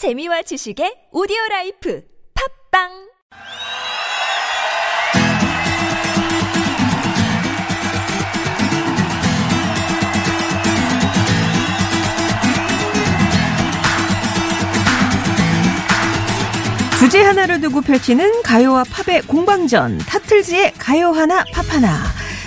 재미와 지식의 오디오 라이프 팝빵 주제 하나를 두고 펼치는 가요와 팝의 공방전 타틀즈의 가요 하나 팝 하나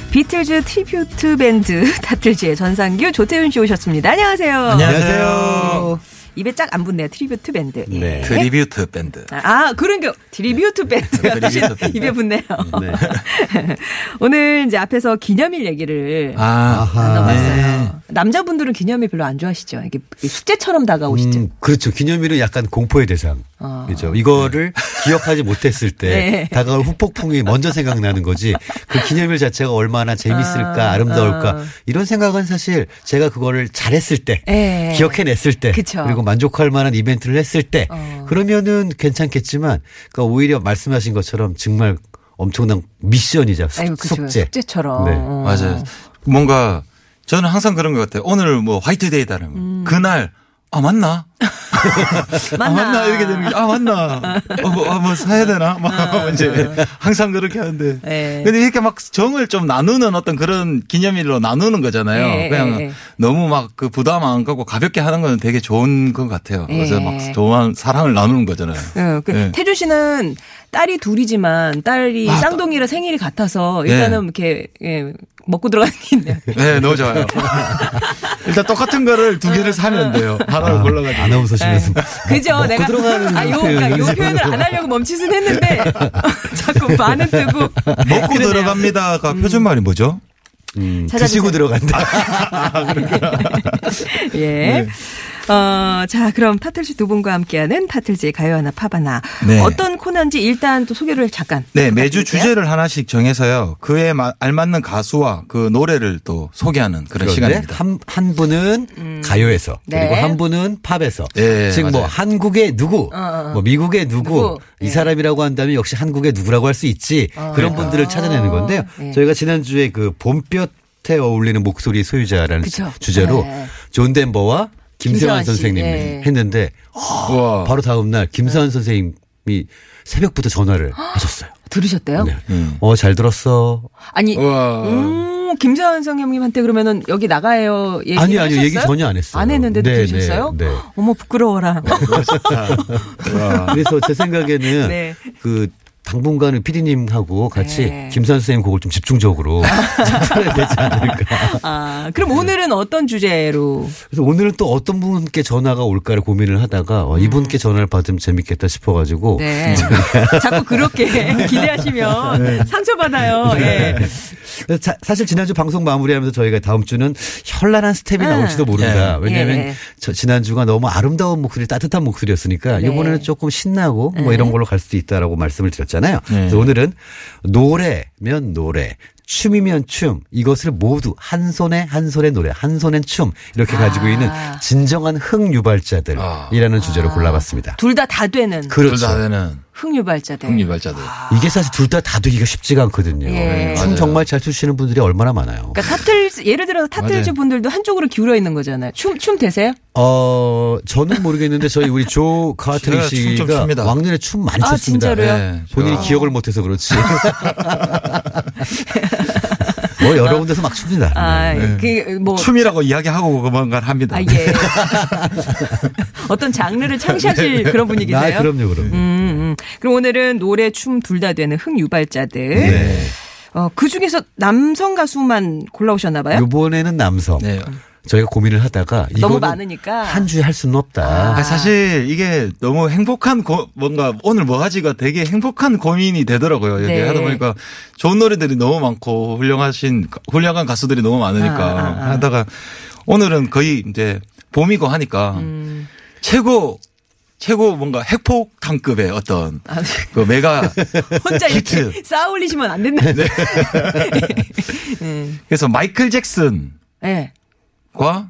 비틀즈 tribute 밴드 타틀즈의 전상규 조태윤 씨 오셨습니다. 안녕하세요. 안녕하세요. 입에 착 안 붙네요. tribute 밴드. 예. 네. tribute 밴드. 아, 그런 게 tribute 밴드가 tribute 밴드. 입에 붙네요. 네. 오늘 이제 앞에서 기념일 얘기를 아, 나눠봤어요. 남자분들은 기념일 별로 안 좋아하시죠? 이게 숙제처럼 다가오시죠? 음, 그렇죠. 기념일은 약간 공포의 대상. 어. 그죠. 이거를 기억하지 못했을 때 네. 다가올 후폭풍이 먼저 생각나는 거지. 그 기념일 자체가 얼마나 재밌을까, 아, 아름다울까. 아. 이런 생각은 사실 제가 그거를 잘했을 때, 예. 기억해냈을 때, 그쵸. 그리고 만족할 만한 이벤트를 했을 때, 어. 그러면은 괜찮겠지만, 그러니까 오히려 말씀하신 것처럼 정말 엄청난 미션이자 숙- 아이고. 숙제. 숙제처럼. 네. 어. 맞아요. 뭔가 저는 항상 그런 것 같아요. 오늘 뭐 화이트데이다라면 음. 그날 아 맞나? 맞나? 아 맞나 이렇게 되는 게 아 맞나? 어, 뭐, 아, 뭐 사야 되나? 막 이제 항상 그렇게 하는데. 네. 근데 이렇게 막 정을 좀 나누는 어떤 그런 기념일로 나누는 거잖아요. 네, 그냥 네, 네. 너무 막 그 부담 안 갖고 가볍게 하는 건 되게 좋은 것 같아요. 그래서 네. 막 좋은 사랑을 나누는 거잖아요. 어, 그 네. 태준 씨는 딸이 둘이지만 딸이 아, 쌍둥이라 생일이 같아서 네. 일단은 이렇게 예, 먹고 들어가는 게 있네요. 네, 너무 좋아요. 일단 똑같은 거를 두 개를 사면 돼요. 하나를 골라가지고. 아나운서시면서. 그죠? 먹고 내가 들어가는 아, 요, 표현을 그러니까 요 표현을 안 하려고 멈추긴 했는데 자꾸 반은 뜨고 먹고 그러네요. 들어갑니다가 표준말이 뭐죠? 음, 찾아주세요. 드시고 들어간다. 예. 어, 자, 그럼 타틀즈 두 분과 함께하는 타틀즈의 가요 하나 팝 하나. 네. 어떤 코너인지 일단 또 소개를 잠깐. 네, 매주 부탁드릴게요. 주제를 하나씩 정해서요. 그에 마- 알맞는 가수와 그 노래를 또 소개하는 그런 그런데 시간입니다. 한, 한 분은 가요에서 네. 그리고 한 분은 팝에서 예, 즉뭐 맞아요. 한국의 누구 어, 어. 뭐 미국의 누구, 누구. 이 예. 사람이라고 한다면 역시 한국의 누구라고 할 수 있지 그런 분들을 찾아내는 건데요. 예. 저희가 지난주에 그 봄볕 에 어울리는 목소리 소유자라는 그쵸. 주제로 네. 존 덴버와 김세환. 선생님이 예. 했는데 우와. 바로 다음 날 김세환 선생님이 새벽부터 전화를 하셨어요. 들으셨대요? 네. 음. 어, 잘 들었어. 아니, 우와. 음, 김세환 선생님한테 그러면은 여기 나가요 얘기 아니, 아니요. 하셨어요? 얘기 전혀 안 했어요. 안 했는데도 네, 들으셨어요? 네, 네. 어머 부끄러워라. 그래서 제 생각에는 네. 그 당분간은 피디님하고 같이 네. 김세환 선생님 곡을 좀 집중적으로 틀어야 되지 않을까. 아, 그럼 오늘은 어떤 주제로? 그래서 오늘은 또 어떤 분께 전화가 올까를 고민을 하다가 어, 이분께 전화를 받으면 재밌겠다 싶어가지고 음. 네. 자꾸 그렇게 기대하시면 상처받아요. 예. 그래서 자- 사실 지난주 방송 마무리하면서 저희가 다음 주는 현란한 스텝이 음. 나올지도 모른다. 예. 왜냐하면 예. 저 지난주가 너무 아름다운 목소리, 따뜻한 목소리였으니까 네. 이번에는 조금 신나고 뭐 이런 걸로 갈 수도 있다라고 말씀을 드렸 잖아요. 그래서 오늘은 노래면 노래, 춤이면 춤 이것을 모두 한 손에 한 손에 노래, 한 손엔 춤 이렇게 가지고 아. 있는 진정한 흥 유발자들이라는 주제로 골라봤습니다. 둘 다 다 되는 그렇죠. 둘 다 되는 흥유발자들. 흥유발자들. 이게 사실 둘 다 다 되기가 쉽지가 않거든요. 예. 춤 맞아요. 정말 잘 추시는 분들이 얼마나 많아요. 그러니까 타틀즈 예를 들어서 타틀즈 맞아요. 분들도 한쪽으로 기울어 있는 거잖아요. 춤 춤 되세요? 어, 저는 모르겠는데 저희 우리 조 카트리 씨가. 왕년에 춤 많이 아, 췄습니다. 진짜로요? 네, 본인이 제가 기억을 못해서 그렇지. 뭐 여러 군데서 막 춥니다. 아, 네. 그뭐 춤이라고 이야기하고 그만간 합니다. 아, 예. 어떤 장르를 창시하실 그런 분위기세요? 아, 그럼요, 그럼요. 음, 음. 그럼 오늘은 노래, 춤 둘 다 되는 흥유발자들. 네. 어, 그 중에서 남성 가수만 골라오셨나 봐요? 이번에는 남성. 네. 저희가 고민을 하다가 너무 많으니까. 한 주에 할 수는 없다. 아, 사실 이게 너무 행복한 고, 뭔가 오늘 뭐 하지가 되게 행복한 고민이 되더라고요. 네. 하다 보니까 좋은 노래들이 너무 많고 훌륭하신 훌륭한 가수들이 너무 많으니까 아, 아, 아. 하다가 오늘은 거의 이제 봄이고 하니까 음. 최고 최고 뭔가 핵폭탄급의 어떤 아, 그 메가 혼자 이렇게 히트. 쌓아 올리시면 안 된다. 네. 그래서 마이클 잭슨 과 네.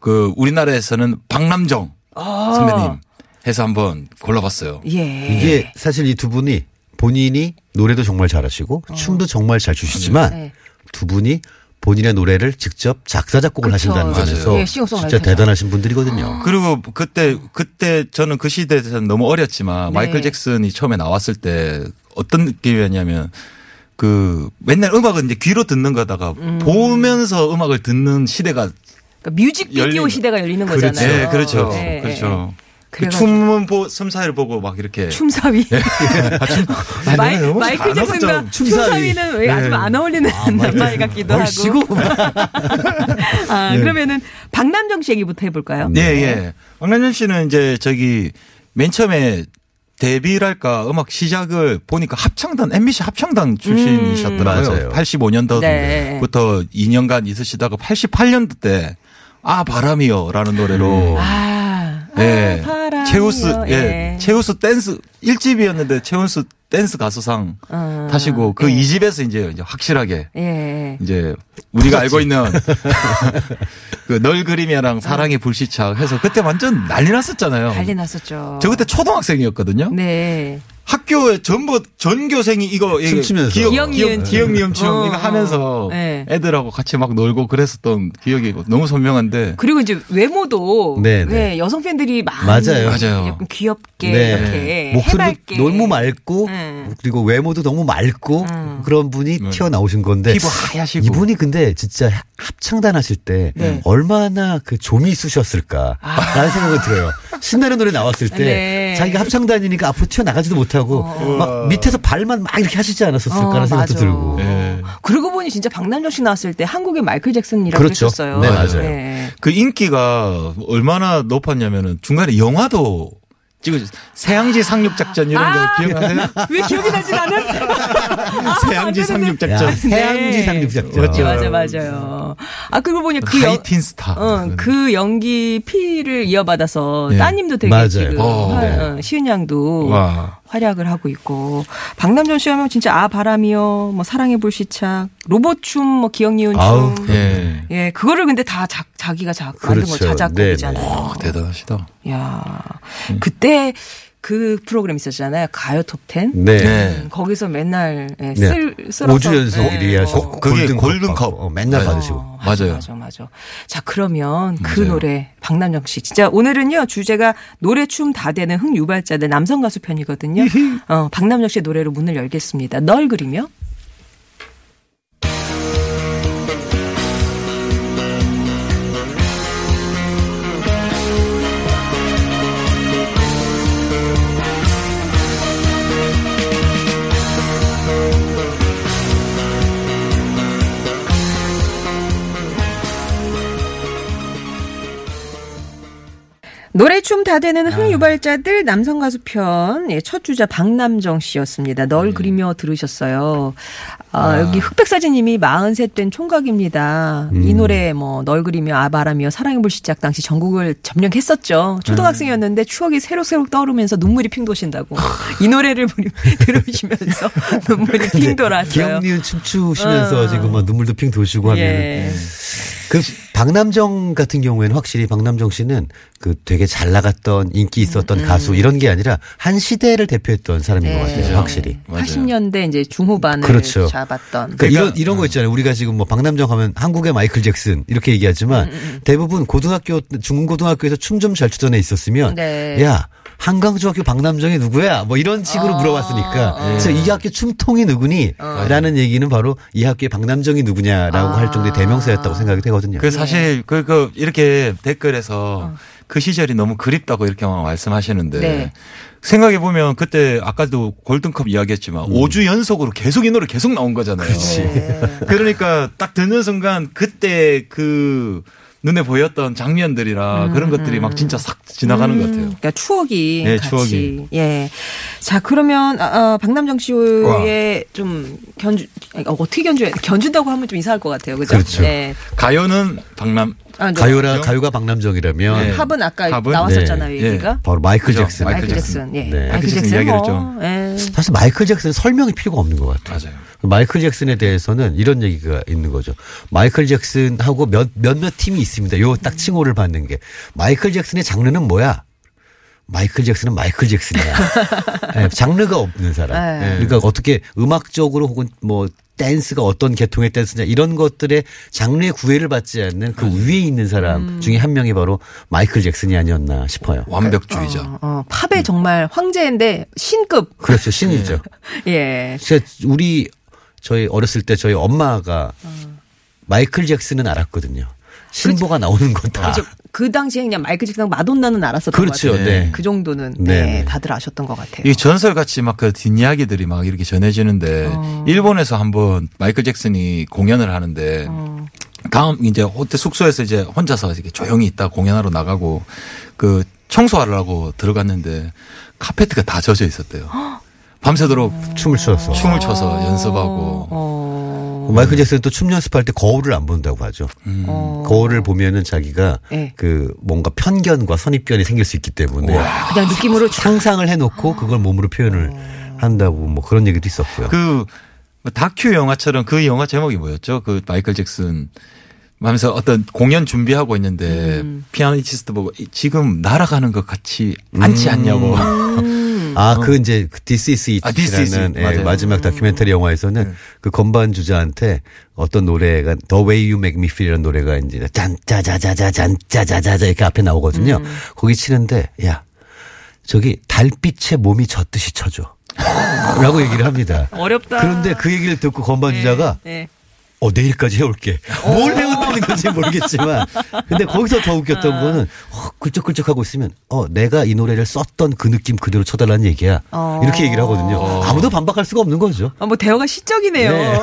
그 우리나라에서는 박남정 아. 선배님 해서 한번 골라봤어요. 예. 이게 사실 이 두 분이 본인이 노래도 정말 잘하시고 춤도 정말 잘 추시지만 네. 두 분이 본인의 노래를 직접 작사 작곡을 그쵸. 하신다는 맞아요. 점에서 예. 진짜 대단하신 분들이거든요. 그리고 그때 그때 저는 그 시대에서는 너무 어렸지만 네. 마이클 잭슨이 처음에 나왔을 때 어떤 느낌이었냐면 그 맨날 음악은 이제 귀로 듣는 거다가 보면서 음악을 듣는 시대가 그러니까 뮤직비디오 열린- 시대가 열리는 그렇죠. 거잖아요. 네, 그렇죠. 네, 그렇죠. 그. 춤은 보, 춤사위를 보고 막 이렇게 춤사위. 아, 마이, 마이클 안 잭슨과 어울리죠. 춤사위 는 왜 아주 안 어울리는 낱말 같기도 하고. 아, 그러면은 박남정 씨 얘기부터 해볼까요? 예, 예. 박남정 씨는 이제 저기 맨 처음에 데뷔랄까 음악 시작을 보니까 합창단 MBC 합창단 출신이셨더라고요. 맞아요. 85년도부터 네. 2년간 있으시다가 88년도 때 아 바람이여라는 노래로 아, 예. 아, 바람이여. 최우수 예. 예. 최우수 댄스 1집이었는데 최우수 댄스 가수상 어, 타시고 그 예. 2집에서 이제 이제 확실하게 예. 이제 우리가 알고 있는 그 널 그리며랑 사랑의 불시착 해서 그때 완전 난리 났었잖아요. 난리 났었죠. 저 그때 초등학생이었거든요. 네. 학교에 전부 전교생이 이거 춤추면서. 기억 기억. 기억 니은 춤 어, 이거 하면서 어. 네. 애들하고 같이 막 놀고 그랬었던 기억이 너무 선명한데 그리고 이제 외모도 네, 네, 네. 여성 팬들이 많이 맞아요. 맞아요. 약간 귀엽게 네. 이렇게 목소리도 해맑게 너무 맑고 음. 그리고 외모도 너무 맑고 음. 그런 분이 네. 튀어나오신 건데 피부 하얗시고 이분이 근데 진짜 합창단 하실 때 네. 얼마나 그 좀이 쑤셨을까라는 생각이 들어요. 신나는 노래 나왔을 때 아. 네. 자기가 합창단이니까 앞으로 튀어나가지도 못하고 막 밑에서 발만 막 이렇게 하시지 않았었을까라는 어, 생각도 맞아. 들고. 예. 그러고 보니 진짜 박남정 씨 나왔을 때 한국의 마이클 잭슨이라고 그렇죠. 했었어요. 네, 맞아요. 네. 그 인기가 얼마나 높았냐면은 중간에 영화도 찍어 새양지 상륙 작전 이런 거 아! 기억나세요? 왜 기억이 나진 않은? 새양지 상륙 야, 작전. 해양지 상륙 작전. 맞죠. 맞아, 맞아요. 아, 그걸 보니 그 영, 하이틴 스타. 어, 그 연기 피를 이어받아서 네. 따님도 되게 맞아요. 지금 어, 화- 네. 어, 시은 양도 와. 활약을 하고 있고 박남정 씨 하면 진짜 아 바람이요 뭐 사랑의 불시착 로봇춤 뭐 기억니은 아우, 춤 예. 예 그거를 근데 다 자, 자기가 자, 만든 거 그렇죠. 자작곡이잖아요. 와, 대단하시다. 야 음. 그때 그 프로그램 있었잖아요 가요 톱텐. 네. 네. 음, 거기서 맨날 예, 네. 쓸 쓸어서 5주 연속 예, 1위 하시고 뭐. 그게 골든컵 어, 맨날 네. 받으시고. 어, 맞아, 맞아요. 맞아, 맞아. 자, 그러면 그 맞아요. 노래, 박남정 씨. 진짜 오늘은요, 주제가 노래, 춤 다 되는 흥유발자들 남성 가수 편이거든요. 어, 박남정 씨의 노래로 문을 열겠습니다. 널 그리며. 춤다 되는 흥유발자들 남성 가수 편, 예, 첫 주자 박남정 씨였습니다. 널 그리며 들으셨어요. 아, 여기 흑백사진님이 43된 총각입니다. 이 노래 뭐 널 그리며 아바라며 사랑의 불시작 당시 전국을 점령했었죠. 초등학생이었는데 추억이 새록새록 떠오르면서 눈물이 핑 도신다고. 이 노래를 들으시면서 눈물이 핑 돌았어요. 기억니은 춤추시면서 어. 지금 막 눈물도 핑 도시고 하면 예. 그 박남정 같은 경우에는 확실히 박남정 씨는 그 되게 잘 나갔던 인기 있었던 음, 가수 이런 게 아니라 한 시대를 대표했던 사람인 네. 것 같아요. 확실히. 맞아요. 80년대 이제 중후반을 그렇죠. 잡았던. 그러니까 이런 이런 거 있잖아요. 우리가 지금 뭐 박남정 하면 한국의 마이클 잭슨 이렇게 얘기하지만 음, 대부분 고등학교 중고등학교에서 춤 좀 잘 추던 애 있었으면 네. 야 한강중학교 박남정이 누구야? 뭐 이런 식으로 어, 물어봤으니까 어. 그래서 이 학교 춤통이 누구니? 라는 얘기는 바로 이 학교의 박남정이 누구냐라고 아. 할 정도의 대명사였다고 생각이 되거든요. 그 사실 그, 그 이렇게 댓글에서 어. 그 시절이 너무 그립다고 이렇게 말씀하시는데 네. 생각해 보면 그때 아까도 골든컵 이야기했지만 음. 5주 연속으로 계속 이 노래 계속 나온 거잖아요. 네. 그러니까 딱 듣는 순간 그때 그 눈에 보였던 장면들이라 그런 것들이 막 진짜 싹 지나가는 것 같아요. 그러니까 추억이 네, 같이. 추억이. 예. 자 그러면 아, 아, 박남정 씨의 좀 견주 어, 어떻게 견주 견준다고 하면 좀 이상할 것 같아요. 그죠? 그렇죠. 네. 가요는 박남 아, 네. 가요라 가요가 박남정이라면 네. 팝은 아까 팝은? 나왔었잖아요. 네. 얘기가. 바로 마이클 그죠. 잭슨. 마이클 잭슨. 잭슨. 예. 네. 마이클 잭슨 잭슨 이야기를 뭐, 예. 사실 마이클 잭슨은 설명이 필요가 없는 것 같아요. 맞아요. 마이클 잭슨에 대해서는 이런 얘기가 있는 거죠. 마이클 잭슨하고 몇, 몇몇 팀이 있습니다. 요 딱 칭호를 받는 게. 마이클 잭슨의 장르는 뭐야? 마이클 잭슨은 마이클 잭슨이야. 예, 장르가 없는 사람. 네. 그러니까 어떻게 음악적으로 혹은 뭐 댄스가 어떤 계통의 댄스냐 이런 것들의 장르의 구애를 받지 않는 그 위에 있는 사람 중에 한 명이 바로 마이클 잭슨이 아니었나 싶어요. 완벽주의자. 어, 어, 팝의 정말 황제인데 신급. 그렇죠. 신이죠. 예. 진짜 우리 저희 어렸을 때 저희 엄마가 마이클 잭슨은 알았거든요. 신보가 나오는 건 다. 그죠. 그 당시에 그냥 마이클 잭슨 마돈나는 알았었던 그렇죠. 것 같아요. 네. 그 정도는 네, 네, 네. 다들 아셨던 것 같아요. 이 전설같이 막 그 뒷이야기들이 막 이렇게 전해지는데 어. 일본에서 한번 마이클 잭슨이 공연을 하는데 어. 다음 이제 호텔 숙소에서 이제 혼자서 이렇게 조용히 있다 공연하러 나가고 그 청소하려고 들어갔는데 카페트가 다 젖어 있었대요. 밤새도록 춤을 춰서. 춤을 춰서 연습하고 어. 마이클 잭슨은 또 춤 연습할 때 거울을 안 본다고 하죠. 음. 어. 거울을 보면은 자기가 네. 그 뭔가 편견과 선입견이 생길 수 있기 때문에 그냥 느낌으로 쫙. 상상을 해놓고 그걸 몸으로 표현을 한다고 뭐 그런 얘기도 있었고요. 그 다큐 영화처럼 그 영화 제목이 뭐였죠? 그 마이클 잭슨 하면서 어떤 공연 준비하고 있는데 음. 피아니스트 보고 이- 지금 날아가는 것 같이 않지 않냐고. 아, 그 이제 그 This Is 아, This Is It라는 It. 예. 마지막 다큐멘터리 영화에서는 그 건반 주자한테 어떤 노래가 The Way You Make Me Feel이라는 노래가 이제 짠짜자자자잔 짜자자자 이렇게 앞에 나오거든요. 거기 치는데 야 저기 달빛에 몸이 젖듯이 쳐줘. 라고 얘기를 합니다. 어렵다. 그런데 그 얘기를 듣고 건반 주자가 네. 어, 내일까지 해올게. 뭘 해온다는 건지 모르겠지만. 근데 거기서 더 웃겼던 거는, 어, 굴쩍굴쩍 하고 있으면, 어, 내가 이 노래를 썼던 그 느낌 그대로 쳐달라는 얘기야. 어. 이렇게 얘기를 하거든요. 아무도 반박할 수가 없는 거죠. 아, 뭐 대화가 시적이네요. 네.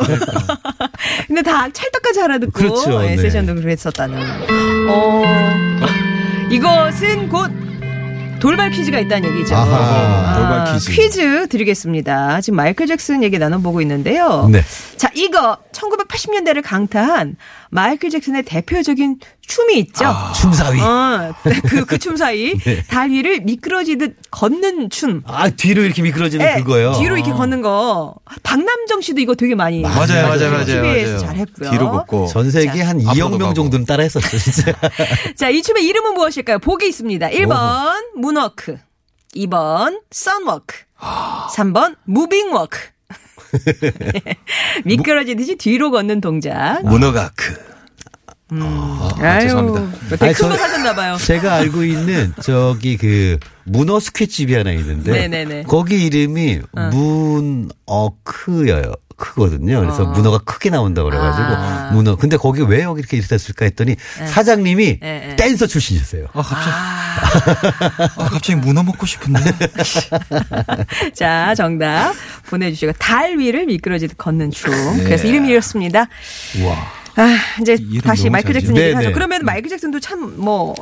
근데 다 찰떡까지 알아듣고 그렇죠. 예, 네. 세션도 그랬었다는. 어, 이것은 곧 돌발 퀴즈가 있다는 얘기죠. 아하, 돌발 퀴즈. 퀴즈 드리겠습니다. 지금 마이클 잭슨 얘기 나눠보고 있는데요. 네. 자, 이거 1980년대를 강타한 마이클 잭슨의 대표적인 춤이 있죠. 춤사위. 어, 그, 그 춤 사이 네. 달 위를 미끄러지듯 걷는 춤. 아, 뒤로 이렇게 미끄러지는 예, 그거요. 뒤로 이렇게 걷는 거. 박남정 씨도 이거 되게 많이 맞아요, 맞아요, 맞아요. TV에서 맞아요. 잘했고요. 뒤로 걷고. 전 세계 자, 한 앞으로도 2억 명. 정도는 따라 했었죠, 진짜. 자, 이 춤의 이름은 무엇일까요? 보기 있습니다. 1번 문워크, 2번 sunwalk, 아. 3번 무빙워크. 미끄러지듯이 뒤로 걷는 동작. 문어가크. 아, 아, 죄송합니다. 되게 아니, 큰거 저- 사셨나봐요. 제가 알고 있는 저기 그 문어 숙회집이 하나 있는데 네네네. 거기 이름이 문어크여요. 크거든요. 그래서 문어가 크게 나온다 그래가지고 아. 네. 문어. 근데 거기 왜 여기 이렇게 됐을까 했더니 사장님이 네, 네. 댄서 출신이셨어요. 아, 갑자기. 아, 갑자기 문어 먹고 싶은데. 자, 정답 보내주시고 달 위를 미끄러지듯 걷는 춤. 네. 그래서 이름이 이렇습니다. 우와. 아, 이제 다시 마이클 잘 잭슨 지어. 얘기하죠. 네네. 그러면 마이클 잭슨도 참 뭐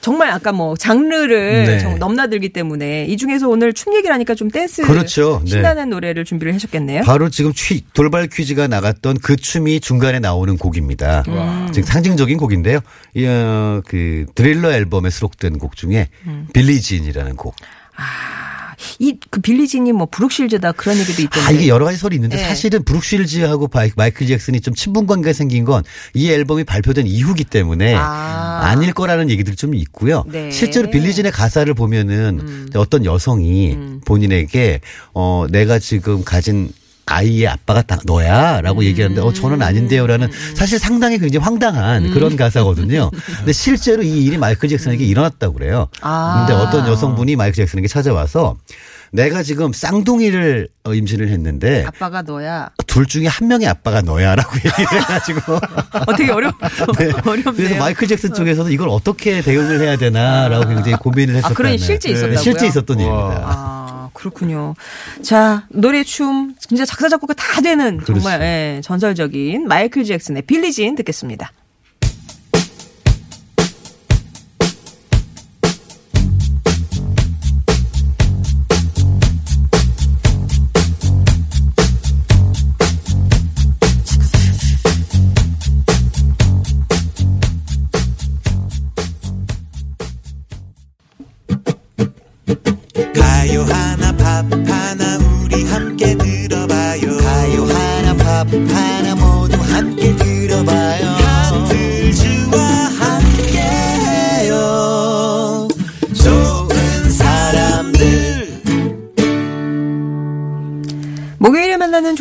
정말 아까 뭐 장르를 네. 좀 넘나들기 때문에 이 중에서 오늘 춤 얘기를 하니까 좀 댄스 그렇죠. 네. 신나는 노래를 준비를 해주셨겠네요. 바로 지금 취- 돌발 퀴즈가 나갔던 그 춤이 중간에 나오는 곡입니다. 음. 지금 상징적인 곡인데요. 이, 어, 그 드릴러 앨범에 수록된 곡 중에 음. Billie Jean이라는 곡. 이 그 Billie Jean이 뭐 브룩실즈다 그런 얘기도 있던데. 아, 이게 여러 가지 설이 있는데 네. 사실은 브룩실즈하고 마이클 잭슨이 좀 친분 관계가 생긴 건 이 앨범이 발표된 이후기 때문에 아. 아. 닐 거라는 얘기들이 좀 있고요. 네. 음. 실제로 Billie Jean의 가사를 보면은 어떤 여성이 본인에게 어 내가 지금 가진 아이의 아빠가 다 너야라고 음. 얘기하는데 어 저는 아닌데요라는 사실 상당히 굉장히 황당한 음. 그런 가사거든요. 근데 실제로 이 일이 마이클 잭슨에게 일어났다고 그래요. 아. 근데 어떤 여성분이 마이클 잭슨에게 찾아와서 내가 지금 쌍둥이를 어, 임신을 했는데 아빠가 너야. 둘 중에 한 명의 아빠가 너야라고 얘기를 해가지고 어, 되게 어려 어렵네요. 그래서 마이클 잭슨 쪽에서는 이걸 어떻게 대응을 해야 되나라고 굉장히 고민을 했었다는 아, 그런 실제 있었다고요? 실제 있었던 와. 일입니다. 아, 그렇군요. 자, 노래, 춤, 진짜 작사, 작곡가 다 되는 정말. 예, 전설적인 마이클 잭슨의 빌리진 듣겠습니다.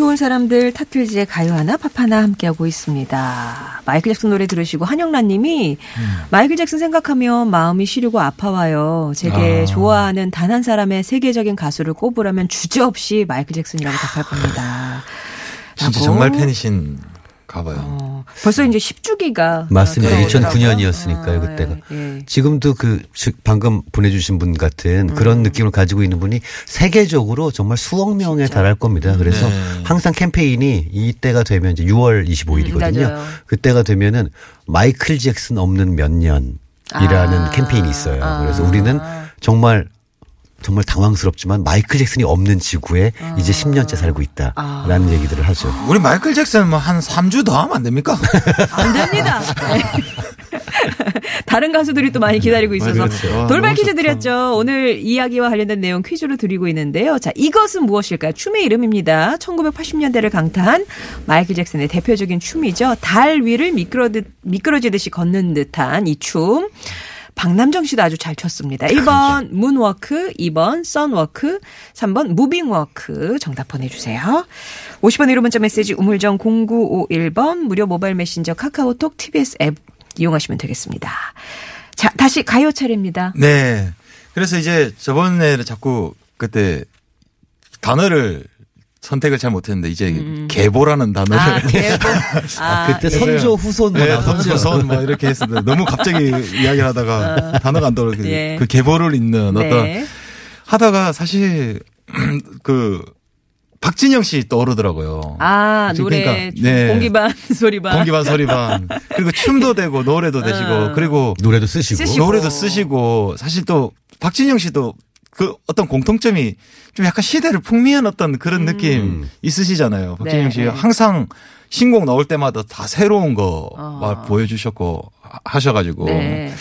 좋은 사람들 타틀즈의 가요 하나 팝 하나 함께하고 있습니다. 마이클 잭슨 노래 들으시고 한영란 님이 마이클 잭슨 생각하면 마음이 시리고 아파와요. 제게 아. 좋아하는 단 한 사람의 세계적인 가수를 꼽으라면 주저없이 마이클 잭슨이라고 답할 겁니다. 진짜. 정말 팬이신 가봐요. 어, 벌써 이제 10주기가 맞습니다. 네, 2009년이었으니까요, 그때가. 예. 지금도 그즉 방금 보내주신 분 같은 그런 음. 느낌을 가지고 있는 분이 세계적으로 정말 수억 명에 달할 겁니다. 그래서 네. 항상 캠페인이 이때가 되면 이제 6월 25일이거든요. 음. 그때가 되면은 마이클 잭슨 없는 몇 년이라는 아. 캠페인이 있어요. 아. 그래서 우리는 정말 정말 당황스럽지만 마이클 잭슨이 없는 지구에 이제 10년째 살고 있다라는 얘기들을 하죠. 우리 마이클 잭슨 뭐 한 3주 더 하면 안 됩니까? 안 됩니다. 네. 다른 가수들이 또 많이 기다리고 있어서 그렇죠. 아, 돌발 퀴즈. 드렸죠. 오늘 이야기와 관련된 내용 퀴즈로 드리고 있는데요. 자, 이것은 무엇일까요? 춤의 이름입니다. 1980년대를 강타한 마이클 잭슨의 대표적인 춤이죠. 달 위를 미끄러듯, 미끄러지듯이 걷는 듯한 이 춤. 박남정 씨도 아주 잘 췄습니다. 1번 문워크, 2번 sunwalk, 3번 무빙워크 정답 보내주세요. 50원 유료 문자 메시지 우물정 0951번 무료 모바일 메신저 카카오톡 TBS 앱 이용하시면 되겠습니다. 자, 다시 가요 차례입니다. 네. 그래서 이제 저번에 자꾸 그때 단어를 선택을 잘 못했는데 이제 계보라는 단어를 아, 대보. 아, 그때 선조 후손 뭐 네, 나왔었죠. 선수선 뭐 이렇게 했었는데 너무 갑자기 이야기를 하다가 단어가 안 떠오르 그, 예. 그 계보를 잇는 어떤 네. 하다가 사실 그 박진영 씨 떠오르더라고요. 아, 노래 그러니까, 좀 네. 공기반 소리반. 공기반 소리반 그리고 춤도 되고 노래도 되시고 그리고 노래도 쓰시고. 쓰시고. 노래도 쓰시고 사실 또 박진영 씨도 그 어떤 공통점이 좀 약간 시대를 풍미한 어떤 그런 느낌 있으시잖아요. 박진영 씨 네. 항상 신곡 나올 때마다 다 새로운 거 어. 막 보여주셨고 하- 하셔가지고 네.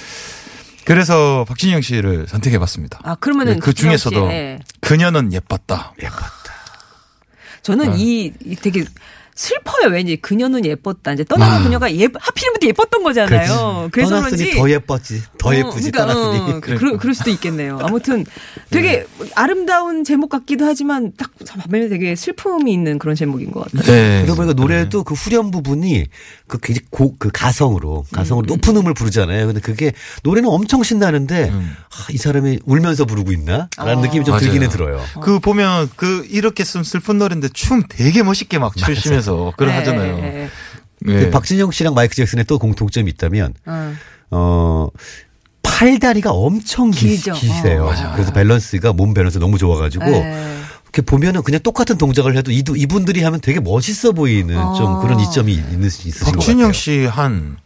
그래서 박진영 씨를 선택해봤습니다. 아, 그러면은 네, 그 박진영 중에서도 씨, 네. 그녀는 예뻤다. 저는 이, 이 되게 슬퍼요. 왠지 그녀는 예뻤다. 이제 떠나는 그녀가 예, 하필이면 또 예뻤던 거잖아요. 그래서 떠났으니 그런지 더 예뻤지. 더 어, 예쁘지 그러니까, 떠났으니. 어, 그럴, 그럴 수도 있겠네요. 아무튼 되게 아름다운 제목 같기도 하지만 딱 반면에 되게 슬픔이 있는 그런 제목인 것 같아요. 네. 그러고 보니까 노래도 그 후렴 부분이 그 굉장히 고, 그 가성으로, 음. 가성으로 높은 음을 부르잖아요. 근데 그게 노래는 엄청 신나는데, 음. 아, 이 사람이 울면서 부르고 있나? 라는 어. 느낌이 좀 맞아요. 들기는 들어요. 그 보면 그 이렇게 쓴 슬픈 노래인데 춤 되게 멋있게 막 추시면서 그걸 네, 하잖아요. 네. 네. 그 박진영 씨랑 마이클 잭슨의 또 공통점이 있다면, 어. 어, 팔다리가 엄청 기, 길죠. 기세요. 어. 그래서 밸런스가, 몸 밸런스 너무 좋아가지고, 네. 이렇게 보면은 그냥 똑같은 동작을 해도 이, 이분들이 하면 되게 멋있어 보이는 좀 그런 이점이 있는, 있으신 것 같아요. 박진영 씨한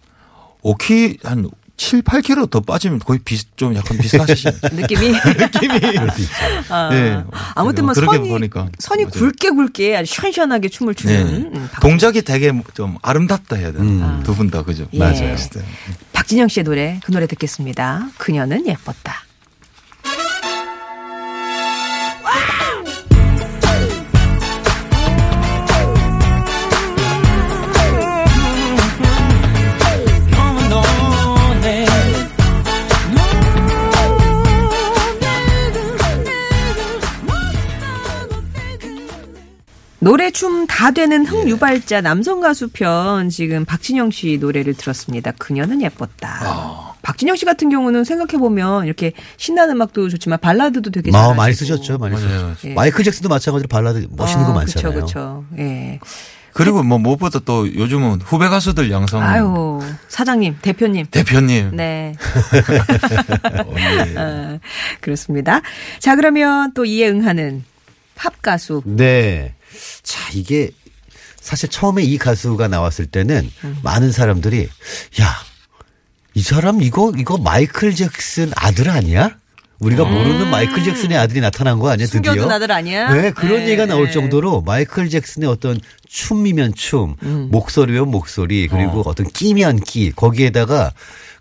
5키 한 7, 8kg 더 빠지면 거의 비슷 좀 약간 비슷하시죠. 느낌이 느낌이. 아, 네. 아무튼 뭐 그렇게 선이 보니까. 선이 맞아요. 굵게 굵게 아주 시원시원하게 춤을 네. 추는 음, 박- 동작이 되게 좀 아름답다 해야 되나. 음. 두분 다 그죠? 예. 맞아요. 박진영 씨의 노래 그 노래 듣겠습니다. 그녀는 예뻤다. 다 되는 예. 흥유발자 남성 가수 편 지금 박진영 씨 노래를 들었습니다. 그녀는 예뻤다. 아. 박진영 씨 같은 경우는 생각해 보면 이렇게 신나는 음악도 좋지만 발라드도 되게 마, 잘하시고. 많이 쓰셨죠, 많이. 쓰셨죠. 예. 마이클 잭슨도 마찬가지로 발라드 멋있는 거 많잖아요. 그렇죠, 그렇죠. 예. 그리고 뭐 무엇보다 또 요즘은 후배 가수들 양성 아유 사장님, 대표님. 대표님. 네. 어, 예. 어, 그렇습니다. 자 그러면 또 이에 응하는 팝 가수. 네. 자, 이게 사실 처음에 이 가수가 나왔을 때는 음. 많은 사람들이 야, 이 사람 이거 이거 마이클 잭슨 아들 아니야? 우리가 모르는 마이클 잭슨의 아들이 나타난 거 아니야, 드디어? 음. 아들 아니야? 네, 그런 네, 얘기가 나올 네. 정도로 마이클 잭슨의 어떤 춤이면 춤, 음. 목소리면 목소리, 그리고 어. 떤 끼면 끼, 거기에다가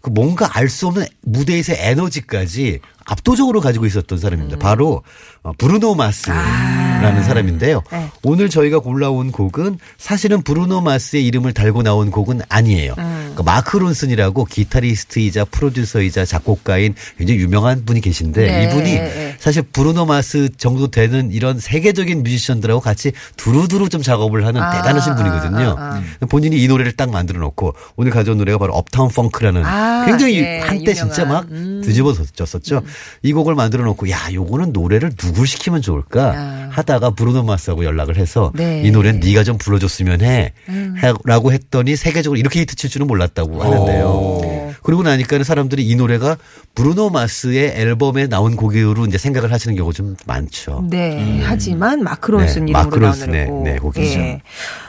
그 뭔가 알 수 없는 무대에서의 에너지까지 압도적으로 가지고 있었던 음. 사람입니다. 바로 어, 브루노 마스라는 라는 사람인데요. 네. 오늘 저희가 골라온 곡은 사실은 브루노 마스의 이름을 달고 나온 곡은 아니에요. 음. 그러니까 마크 론슨이라고 기타리스트이자 프로듀서이자 작곡가인 굉장히 유명한 분이 계신데 네. 이분이 네. 사실 브루노 마스 정도 되는 이런 세계적인 뮤지션들하고 같이 두루두루 좀 작업을 하는 아, 대단하신 분이거든요. 아, 본인이 이 노래를 딱 만들어 놓고 오늘 가져온 노래가 바로 Uptown Funk라는 아, 굉장히 예, 한때 진짜 유명한. 막 음. 뒤집어졌었죠. 이 곡을 만들어 놓고 야, 요거는 노래를 누굴 시키면 좋을까 야. 하다가 브루노 마스하고 연락을 해서 네. 이 노래는 네가 좀 불러줬으면 해라고 했더니 세계적으로 이렇게 히트 칠 줄은 몰랐다고 하는데요. 그러고 나니까는 사람들이 이 노래가 브루노 마스의 앨범에 나온 곡으로 이제 생각을 하시는 경우가 좀 많죠. 네. 하지만 마크 론슨 네, 이름으로 마크 론슨의, 나오는 네, 곡이죠.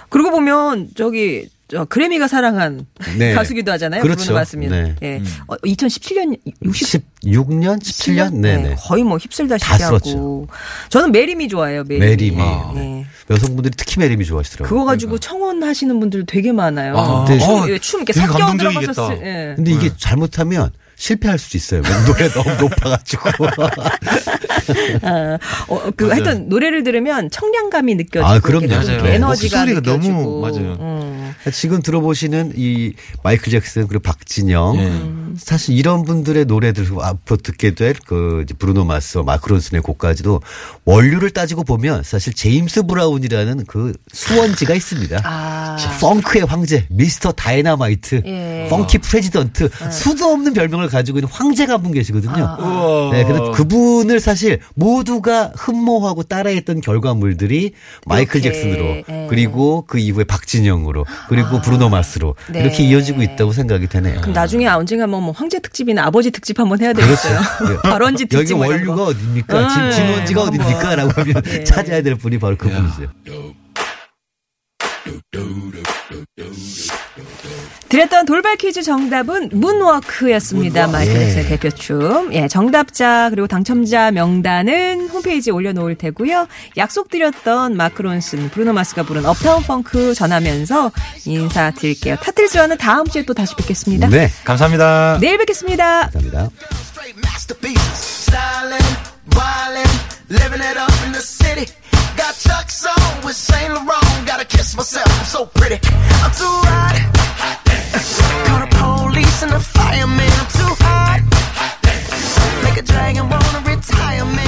그러고 보면 저기 저 그래미가 사랑한 네. 가수기도 하잖아요. 그렇죠. 브루노 마스면. 네. 예. 어, 2017년 60 16년, 17년, 네, 네네. 거의 뭐 휩쓸다시피 다 하고. 저는 Marry Me 좋아해요. Marry Me. Marry Me. 네. 여성분들이 특히 Marry Me 좋아하시더라고요. 그거 가지고 청혼 하시는 분들 되게 많아요. 아, 네. 춤, 어, 예, 춤 이렇게 섞여. 들어가서 쓰- 예. 근데 이게 잘못하면 실패할 수도 있어요. 노래 너무 높아가지고. 아, 어, 그 하여튼 노래를 들으면 청량감이 느껴지고 아, 그럼요. 맞아요. 에너지가 목소리가 느껴지고. 너무 맞아요. 음. 지금 들어보시는 이 마이클 잭슨 그리고 박진영 예. 사실 이런 분들의 노래들 앞으로 듣게 될 그 브루노 마스와 마크 론슨의 곡까지도 원류를 따지고 보면 사실 제임스 브라운이라는 그 수원지가 있습니다. 아. 펑크의 황제, Mr. Dynamite, 예. Funky President, 수도 없는 별명을 가지고 있는 황제가 한 분 계시거든요. 우와. 네, 근데 그분을 사실 모두가 흠모하고 따라했던 결과물들이 마이클 이렇게, 잭슨으로 예. 그리고 그 이후에 박진영으로 그리고 브루노 마스로 네. 이렇게 이어지고 있다고 생각이 되네요. 그럼 나중에 언젠가 한번 뭐 황제 특집이나 아버지 특집 한번 해야 되겠어요. 네. 발원지 여기 특집 뭐 이런 원류가 거. 어딥니까? 진- 네, 진원지가 한번. 어딥니까? 라고 하면 네. 찾아야 될 분이 바로 그분이죠. 드렸던 돌발 퀴즈 정답은 문워크였습니다. 마이클 예. 잭슨의 대표춤. 예, 정답자 그리고 당첨자 명단은 홈페이지에 올려놓을 테고요. 약속드렸던 마크 론슨, 브루노 마스가 부른 업타운 펑크 전하면서 인사드릴게요. 타틀즈와는 다음 주에 또 다시 뵙겠습니다. 네. 감사합니다. 내일 뵙겠습니다. 감사합니다. straight masterpieces. Stylin', wildin', living it up in the city. Got Chuck's on with Saint Laurent. Gotta kiss myself, I'm so pretty. I'm too hot. hot Call the police and the fireman. I'm too hot. hot Make a dragon wanna retire, man.